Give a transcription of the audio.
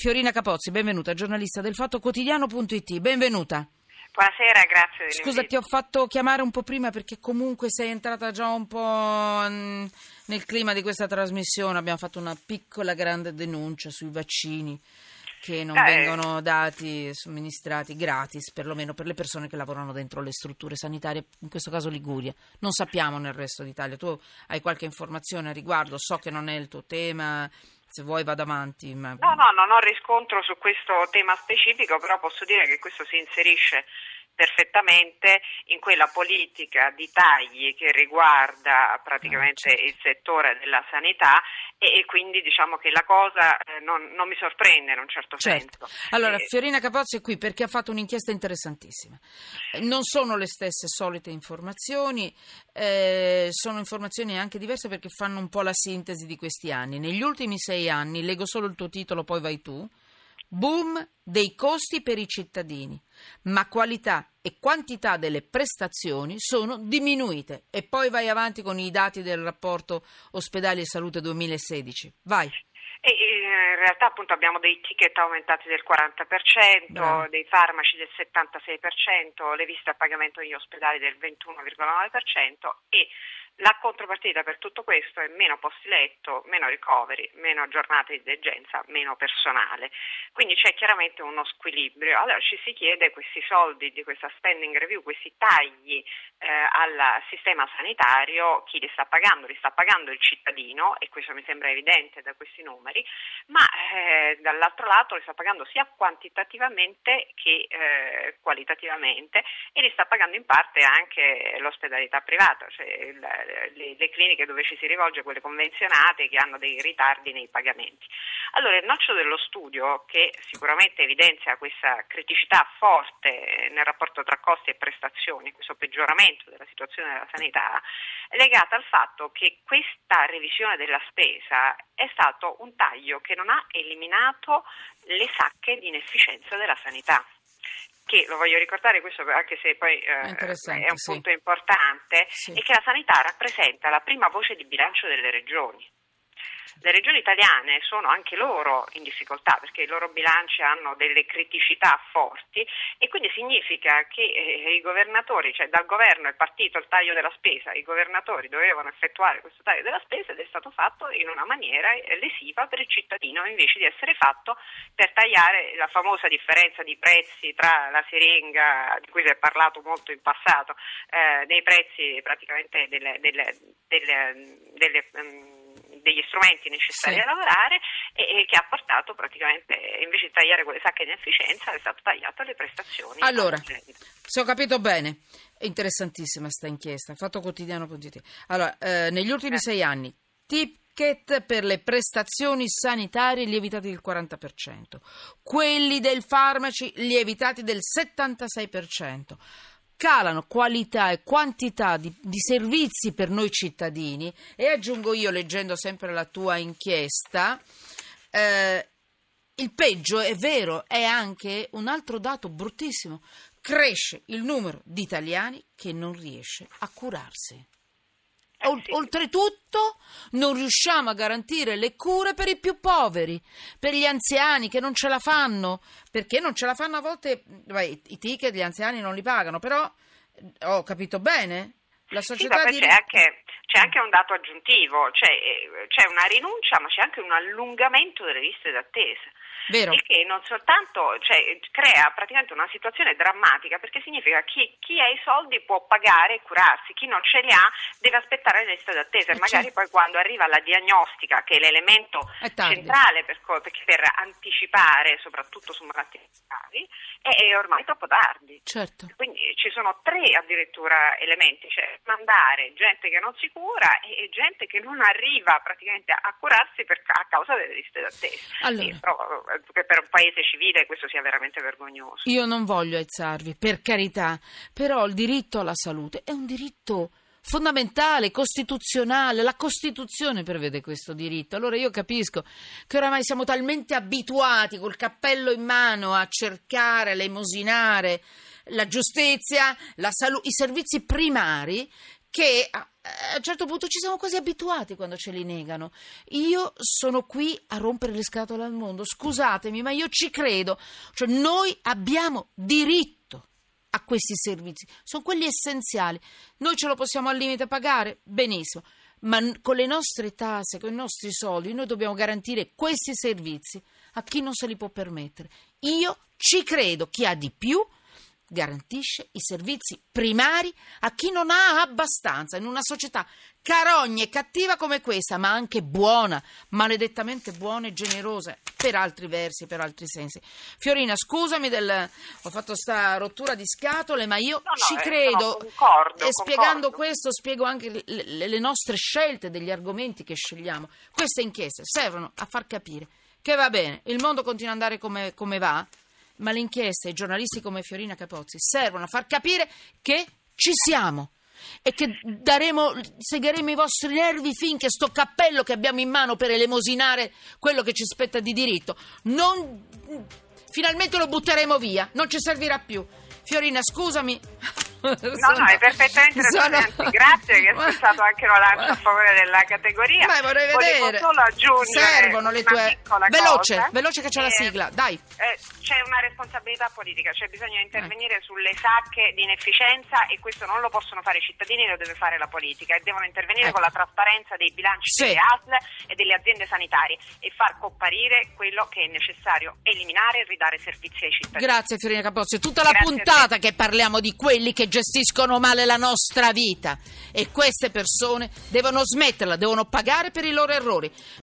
Fiorina Capozzi, benvenuta, giornalista del Fatto Quotidiano.it, benvenuta. Buonasera, grazie. Scusa, ti ho fatto chiamare un po' prima perché comunque sei entrata già un po' nel clima di questa trasmissione. Abbiamo fatto una piccola grande denuncia sui vaccini che non eh. vengono dati, somministrati gratis, perlomeno per le persone che lavorano dentro le strutture sanitarie, in questo caso Liguria. Non sappiamo nel resto d'Italia. Tu hai qualche informazione a riguardo? So che non è il tuo tema, se vuoi vado avanti. No, no, non ho riscontro su questo tema specifico, però posso dire che questo si inserisce perfettamente in quella politica di tagli che riguarda praticamente ah, il settore della sanità e, quindi diciamo che la cosa eh, non, non, mi sorprende in un certo, certo. senso. Allora, e... Fiorina Capozzi è qui perché ha fatto un'inchiesta interessantissima. Non sono le stesse solite informazioni, eh, sono informazioni anche diverse perché fanno un po' la sintesi di questi anni. Negli ultimi sei anni, leggo solo il tuo titolo, poi vai tu boom dei costi per i cittadini, ma qualità e quantità delle prestazioni sono diminuite. E poi vai avanti con i dati del rapporto Ospedali e Salute 2016. Vai. E in realtà appunto abbiamo dei ticket aumentati del 40%, Bravo. dei farmaci del 76%, le visite a pagamento degli ospedali del 21,9% e la contropartita per tutto questo è meno posti letto, meno ricoveri, meno giornate di degenza, meno personale. Quindi c'è chiaramente uno squilibrio. Allora ci si chiede questi soldi di questa spending review, questi tagli eh, al sistema sanitario, chi li sta pagando? Li sta pagando il cittadino e questo mi sembra evidente da questi numeri, ma eh, dall'altro lato li sta pagando sia quantitativamente che eh, qualitativamente e li sta pagando in parte anche l'ospedalità privata, cioè il, le, le, cliniche dove ci si rivolge, quelle convenzionate che hanno dei ritardi nei pagamenti. Allora il noccio dello studio, che sicuramente evidenzia questa criticità forte nel rapporto tra costi e prestazioni, questo peggioramento della situazione della sanità, è legata al fatto che questa revisione della spesa è stato un taglio che non ha eliminato le sacche di inefficienza della sanità che lo voglio ricordare questo anche se poi eh, è un sì. punto importante, sì. è che la sanità rappresenta la prima voce di bilancio delle regioni. Le regioni italiane sono anche loro in difficoltà perché i loro bilanci hanno delle criticità forti e quindi significa che eh, i governatori, cioè dal governo è partito il taglio della spesa, i governatori dovevano effettuare questo taglio della spesa ed è stato fatto in una maniera lesiva per il cittadino invece di essere fatto per tagliare la famosa differenza di prezzi tra la siringa, di cui si è parlato molto in passato, eh, dei prezzi praticamente delle, delle, delle, delle um, degli strumenti necessari sì. a lavorare e, e, che ha portato praticamente, invece di tagliare quelle sacche di efficienza, è stato tagliato le prestazioni. Allora, se ho capito bene, è interessantissima questa inchiesta, fatto quotidiano con te. Allora, eh, negli ultimi eh. sei anni, ticket per le prestazioni sanitarie lievitati del 40%, quelli del farmaci lievitati del 76% calano qualità e quantità di, di, servizi per noi cittadini e aggiungo io, leggendo sempre la tua inchiesta, eh, il peggio è vero, è anche un altro dato bruttissimo, cresce il numero di italiani che non riesce a curarsi. Oltretutto non riusciamo a garantire le cure per i più poveri, per gli anziani che non ce la fanno, perché non ce la fanno a volte, beh, i ticket gli anziani non li pagano, però ho capito bene? La società sì, di... c'è, anche, c'è anche un dato aggiuntivo, cioè, eh, c'è una rinuncia ma c'è anche un allungamento delle liste d'attesa. Vero. Il che non soltanto cioè, crea praticamente una situazione drammatica perché significa che chi, ha i soldi può pagare e curarsi, chi non ce li ha deve aspettare le liste d'attesa e magari certo. poi quando arriva la diagnostica che è l'elemento è centrale per, per, anticipare soprattutto su malattie gravi è, ormai troppo tardi. Certo. Quindi ci sono tre addirittura elementi, cioè mandare gente che non si cura e, gente che non arriva praticamente a curarsi per, a causa delle liste d'attesa. Allora. Però, che per un paese civile questo sia veramente vergognoso. Io non voglio aizzarvi, per carità, però il diritto alla salute è un diritto fondamentale, costituzionale, la Costituzione prevede questo diritto. Allora io capisco che oramai siamo talmente abituati col cappello in mano a cercare, a elemosinare la giustizia, la salu- i servizi primari che a un certo punto ci siamo quasi abituati quando ce li negano. Io sono qui a rompere le scatole al mondo, scusatemi, ma io ci credo. Cioè, noi abbiamo diritto a questi servizi, sono quelli essenziali. Noi ce lo possiamo al limite pagare? Benissimo. Ma con le nostre tasse, con i nostri soldi, noi dobbiamo garantire questi servizi a chi non se li può permettere. Io ci credo, chi ha di più garantisce i servizi primari a chi non ha abbastanza in una società carogna e cattiva come questa, ma anche buona, maledettamente buona e generosa per altri versi, per altri sensi. Fiorina, scusami del ho fatto sta rottura di scatole, ma io no, no, ci eh, credo no, concordo, e spiegando concordo. questo spiego anche le, le nostre scelte degli argomenti che scegliamo. Queste inchieste servono a far capire che va bene, il mondo continua ad andare come, come va, ma le inchieste e giornalisti come Fiorina Capozzi servono a far capire che ci siamo e che daremo, segheremo i vostri nervi finché sto cappello che abbiamo in mano per elemosinare quello che ci spetta di diritto non finalmente lo butteremo via, non ci servirà più. Fiorina, scusami. No, no, è perfettamente anzi, grazie che hai spezzato anche una lancia a favore della categoria. Beh, vorrei Volevo vedere. solo aggiungere Servono le tue... Veloce, cosa. veloce che c'è la Eh, sigla, dai. eh, c'è una responsabilità politica, cioè bisogna intervenire sulle sacche di inefficienza e questo non lo possono fare i cittadini, lo deve fare la politica e devono intervenire Ecco. con la trasparenza dei bilanci Sì. delle ASL e delle aziende sanitarie e far comparire quello che è necessario eliminare e ridare servizi ai cittadini. Grazie Fiorina Capozzi, è tutta la Grazie puntata che parliamo di quelli che gestiscono male la nostra vita e queste persone devono smetterla, devono pagare per i loro errori.